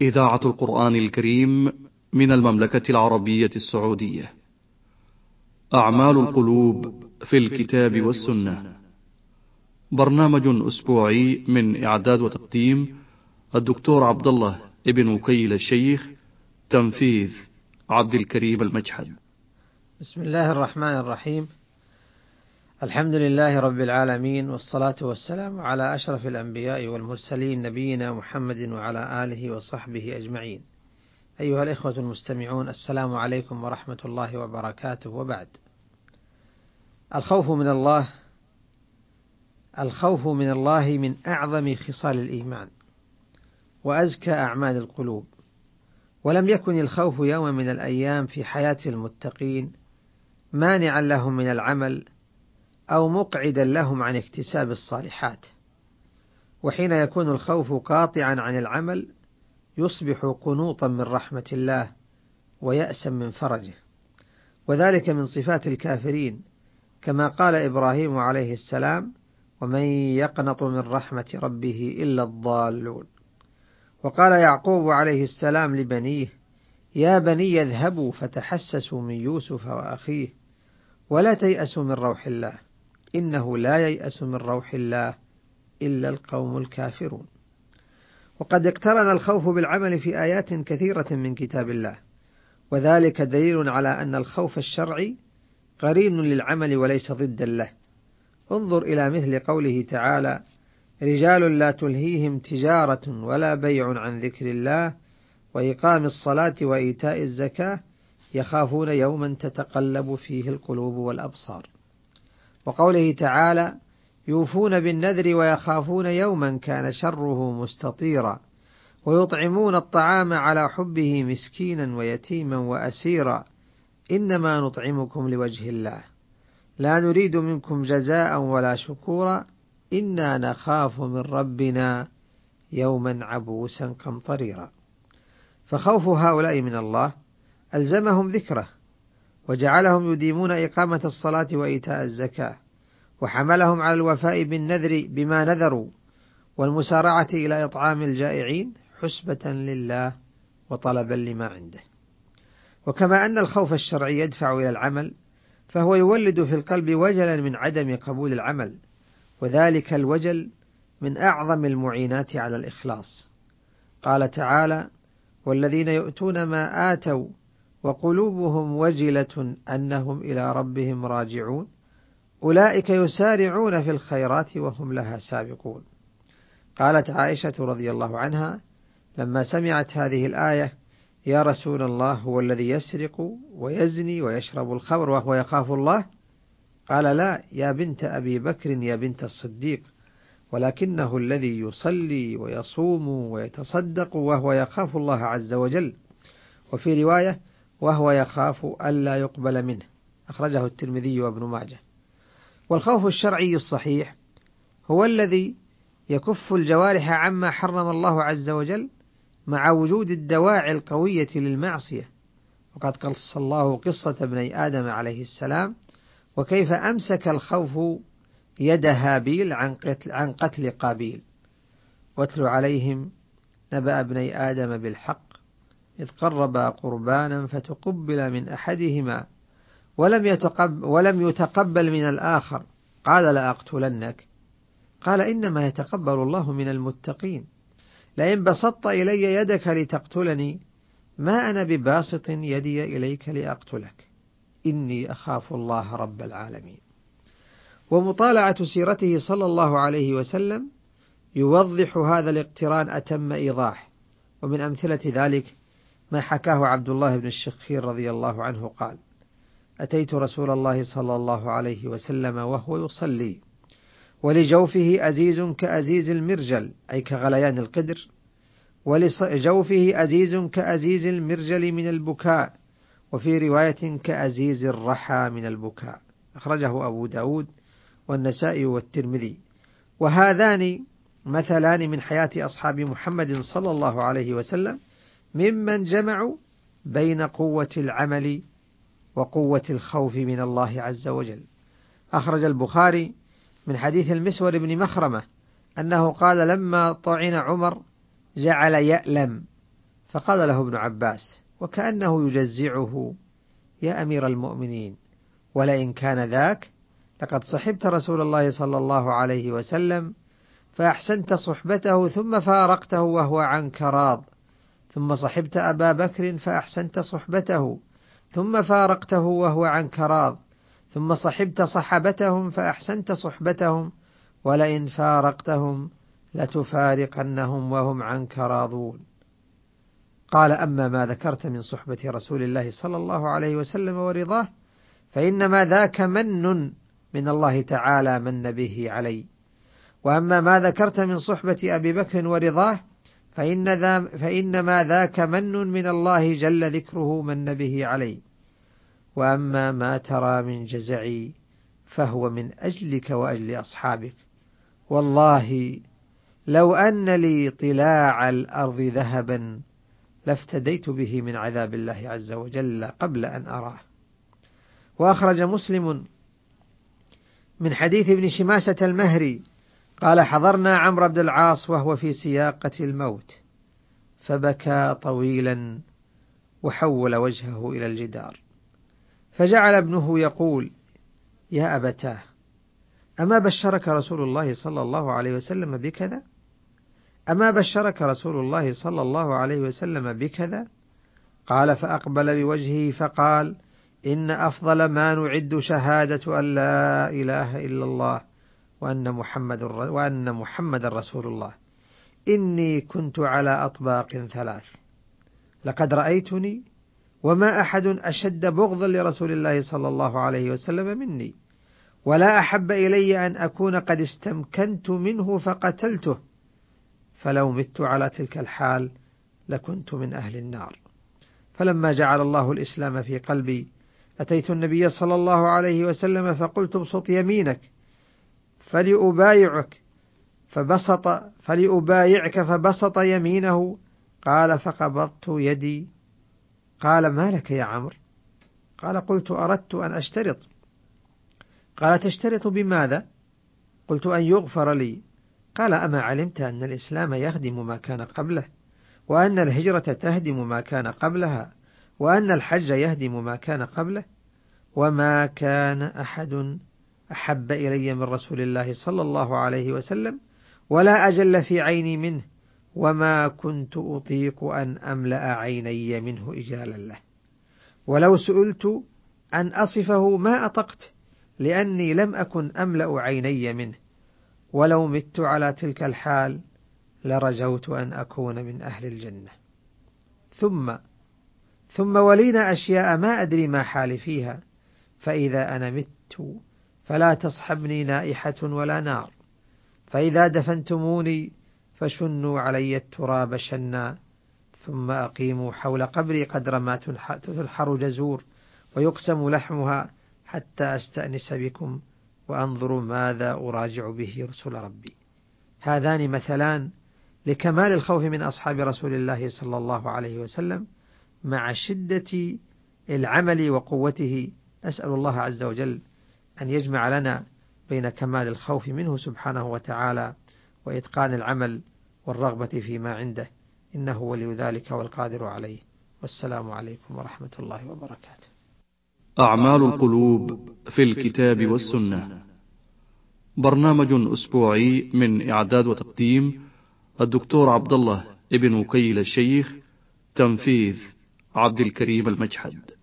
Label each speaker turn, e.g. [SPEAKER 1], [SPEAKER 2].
[SPEAKER 1] إذاعة القرآن الكريم من المملكة العربية السعودية. أعمال القلوب في الكتاب والسنة. برنامج أسبوعي من إعداد وتقديم الدكتور عبد الله ابن وكيل الشيخ تنفيذ عبد الكريم المجحد.
[SPEAKER 2] بسم الله الرحمن الرحيم. الحمد لله رب العالمين والصلاة والسلام على أشرف الأنبياء والمرسلين نبينا محمد وعلى آله وصحبه أجمعين. أيها الإخوة المستمعون السلام عليكم ورحمة الله وبركاته وبعد. الخوف من الله الخوف من الله من أعظم خصال الإيمان وأزكى أعمال القلوب ولم يكن الخوف يوما من الأيام في حياة المتقين مانعا لهم من العمل أو مقعدا لهم عن اكتساب الصالحات. وحين يكون الخوف قاطعا عن العمل يصبح قنوطا من رحمة الله ويأسا من فرجه. وذلك من صفات الكافرين كما قال إبراهيم عليه السلام ومن يقنط من رحمة ربه إلا الضالون وقال يعقوب عليه السلام لبنيه يا بني اذهبوا فتحسسوا من يوسف وأخيه ولا تيأسوا من روح الله إنه لا ييأس من روح الله إلا القوم الكافرون. وقد اقترن الخوف بالعمل في آيات كثيرة من كتاب الله وذلك دليل على أن الخوف الشرعي قرين للعمل وليس ضدا له. انظر إلى مثل قوله تعالى رجال لا تلهيهم تجارة ولا بيع عن ذكر الله وإقام الصلاة وإيتاء الزكاة يخافون يوما تتقلب فيه القلوب والأبصار. وقوله تعالى يوفون بالنذر ويخافون يوما كان شره مستطيرا ويطعمون الطعام على حبه مسكينا ويتيما وأسيرا إنما نطعمكم لوجه الله. لا نريد منكم جزاء ولا شكورا إنا نخاف من ربنا يوما عبوسا قمطريرا. فخوف هؤلاء من الله ألزمهم ذكره وجعلهم يديمون إقامة الصلاة وإيتاء الزكاة وحملهم على الوفاء بالنذر بما نذروا والمسارعة إلى إطعام الجائعين حسبة لله وطلبا لما عنده. وكما أن الخوف الشرعي يدفع إلى العمل فهو يولد في القلب وجلا من عدم قبول العمل وذلك الوجل من أعظم المعينات على الإخلاص. قال تعالى والذين يؤتون ما آتوا وقلوبهم وجلة أنهم إلى ربهم راجعون. أولئك يسارعون في الخيرات وهم لها سابقون. قالت عائشة رضي الله عنها لما سمعت هذه الآية يا رسول الله هو الذي يسرق ويزني ويشرب الخمر وهو يخاف الله؟ قال لا يا بنت أبي بكر يا بنت الصديق ولكنه الذي يصلي ويصوم ويتصدق وهو يخاف الله عز وجل. وفي رواية وهو يخاف ألا يقبل منه. أخرجه الترمذي وابن ماجه. والخوف الشرعي الصحيح هو الذي يكف الجوارح عما حرم الله عز وجل مع وجود الدواعي القوية للمعصية. وقد قص الله قصة ابني آدم عليه السلام وكيف أمسك الخوف يد هابيل عن قتل, عن قتل قابيل. واتل عليهم نبأ ابني آدم بالحق إذ قربا قربانا فتقبل من أحدهما ولم يتقبل, ولم يتقبل من الآخر. قال لأقتلنك قال إنما يتقبل الله من المتقين. لئن بسطت إلي يدك لتقتلني ما أنا بباسط يدي إليك لأقتلك. إني أخاف الله رب العالمين. ومطالعة سيرته صلى الله عليه وسلم يوضح هذا الاقتران أتم إيضاح. ومن أمثلة ذلك ما حكاه عبد الله بن الشخير رضي الله عنه قال أتيت رسول الله صلى الله عليه وسلم وهو يصلي ولجوفه أزيز كأزيز المرجل أي كغليان القدر ولجوفه أزيز كأزيز المرجل من البكاء وفي رواية كأزيز الرحى من البكاء. أخرجه أبو داود والنسائي والترمذي. وهذان مثلان من حياة أصحاب محمد صلى الله عليه وسلم ممن جمعوا بين قوة العمل وقوة الخوف من الله عز وجل. أخرج البخاري من حديث المسور بن مخرمة أنه قال لما طعن عمر جعل يألم. فقال له ابن عباس وكأنه يجزعه. يا أمير المؤمنين ولئن كان ذاك لقد صحبت رسول الله صلى الله عليه وسلم فأحسنت صحبته ثم فارقته وهو عنك راض. ثم صحبت أبا بكر فأحسنت صحبته ثم فارقته وهو عنك راض ثم صحبت صحبتهم فأحسنت صحبتهم ولئن فارقتهم لتفارقنهم وهم عنك راضون قال أما ما ذكرت من صحبة رسول الله صلى الله عليه وسلم ورضاه فإنما ذاك من من الله تعالى من به علي. وأما ما ذكرت من صحبة أبي بكر ورضاه فإن ذا فإنما ذاك من من الله جل ذكره من به علي. وأما ما ترى من جزعي فهو من أجلك وأجل أصحابك. والله لو أن لي طلاع الأرض ذهبا لافتديت به من عذاب الله عز وجل قبل أن أراه. وأخرج مسلم من حديث ابن شماسة المهري قال حضرنا عمرو بن العاص وهو في سياقة الموت فبكى طويلا وحول وجهه إلى الجدار. فجعل ابنه يقول يا أبتاه أما بشرك رسول الله صلى الله عليه وسلم بكذا؟ أما بشرك رسول الله صلى الله عليه وسلم بكذا؟ قال فأقبل بوجهه فقال إن أفضل ما نعد شهادة أن لا إله إلا الله وأن محمد وأن محمد رسول الله. إني كنت على أطباق ثلاث. لقد رأيتني وما أحد أشد بغضا لرسول الله صلى الله عليه وسلم مني. ولا أحب إلي أن أكون قد استمكنت منه فقتلته. فلو مت على تلك الحال لكنت من أهل النار. فلما جعل الله الإسلام في قلبي أتيت النبي صلى الله عليه وسلم فقلت ابسط يمينك. فلأبايعك فبسط فلأبايعك فبسط يمينه. قال فقبضت يدي. قال ما لك يا عمرو؟ قال قلت أردت أن أشترط. قال تشترط بماذا؟ قلت أن يغفر لي. قال أما علمت أن الإسلام يهدم ما كان قبله وأن الهجرة تهدم ما كان قبلها وأن الحج يهدم ما كان قبله وما كان أحد أحب إلي من رسول الله صلى الله عليه وسلم ولا أجل في عيني منه وما كنت أطيق أن أملأ عيني منه إجالا له. ولو سئلت أن أصفه ما أطقت لأني لم أكن أملأ عيني منه. ولو مت على تلك الحال لرجوت أن أكون من أهل الجنة. ثم ثم ولينا أشياء ما أدري ما حالي فيها فإذا أنا مت فلا تصحبني نائحة ولا نار. فإذا دفنتموني فشنوا علي التراب شنا ثم أقيموا حول قبري قدر ما تنحر جزور ويقسم لحمها حتى أستأنس بكم وأنظر ماذا أراجع به رسل ربي. هذان مثلان لكمال الخوف من أصحاب رسول الله صلى الله عليه وسلم مع شدة العمل وقوته نسأل الله عز وجل أن يجمع لنا بين كمال الخوف منه سبحانه وتعالى وإتقان العمل والرغبة فيما عنده. إنه ولي ذلك والقادر عليه. والسلام عليكم ورحمة الله وبركاته.
[SPEAKER 1] أعمال القلوب في الكتاب والسنة. برنامج أسبوعي من إعداد وتقديم الدكتور عبد الله ابن وكيل الشيخ تنفيذ عبد الكريم المجحد.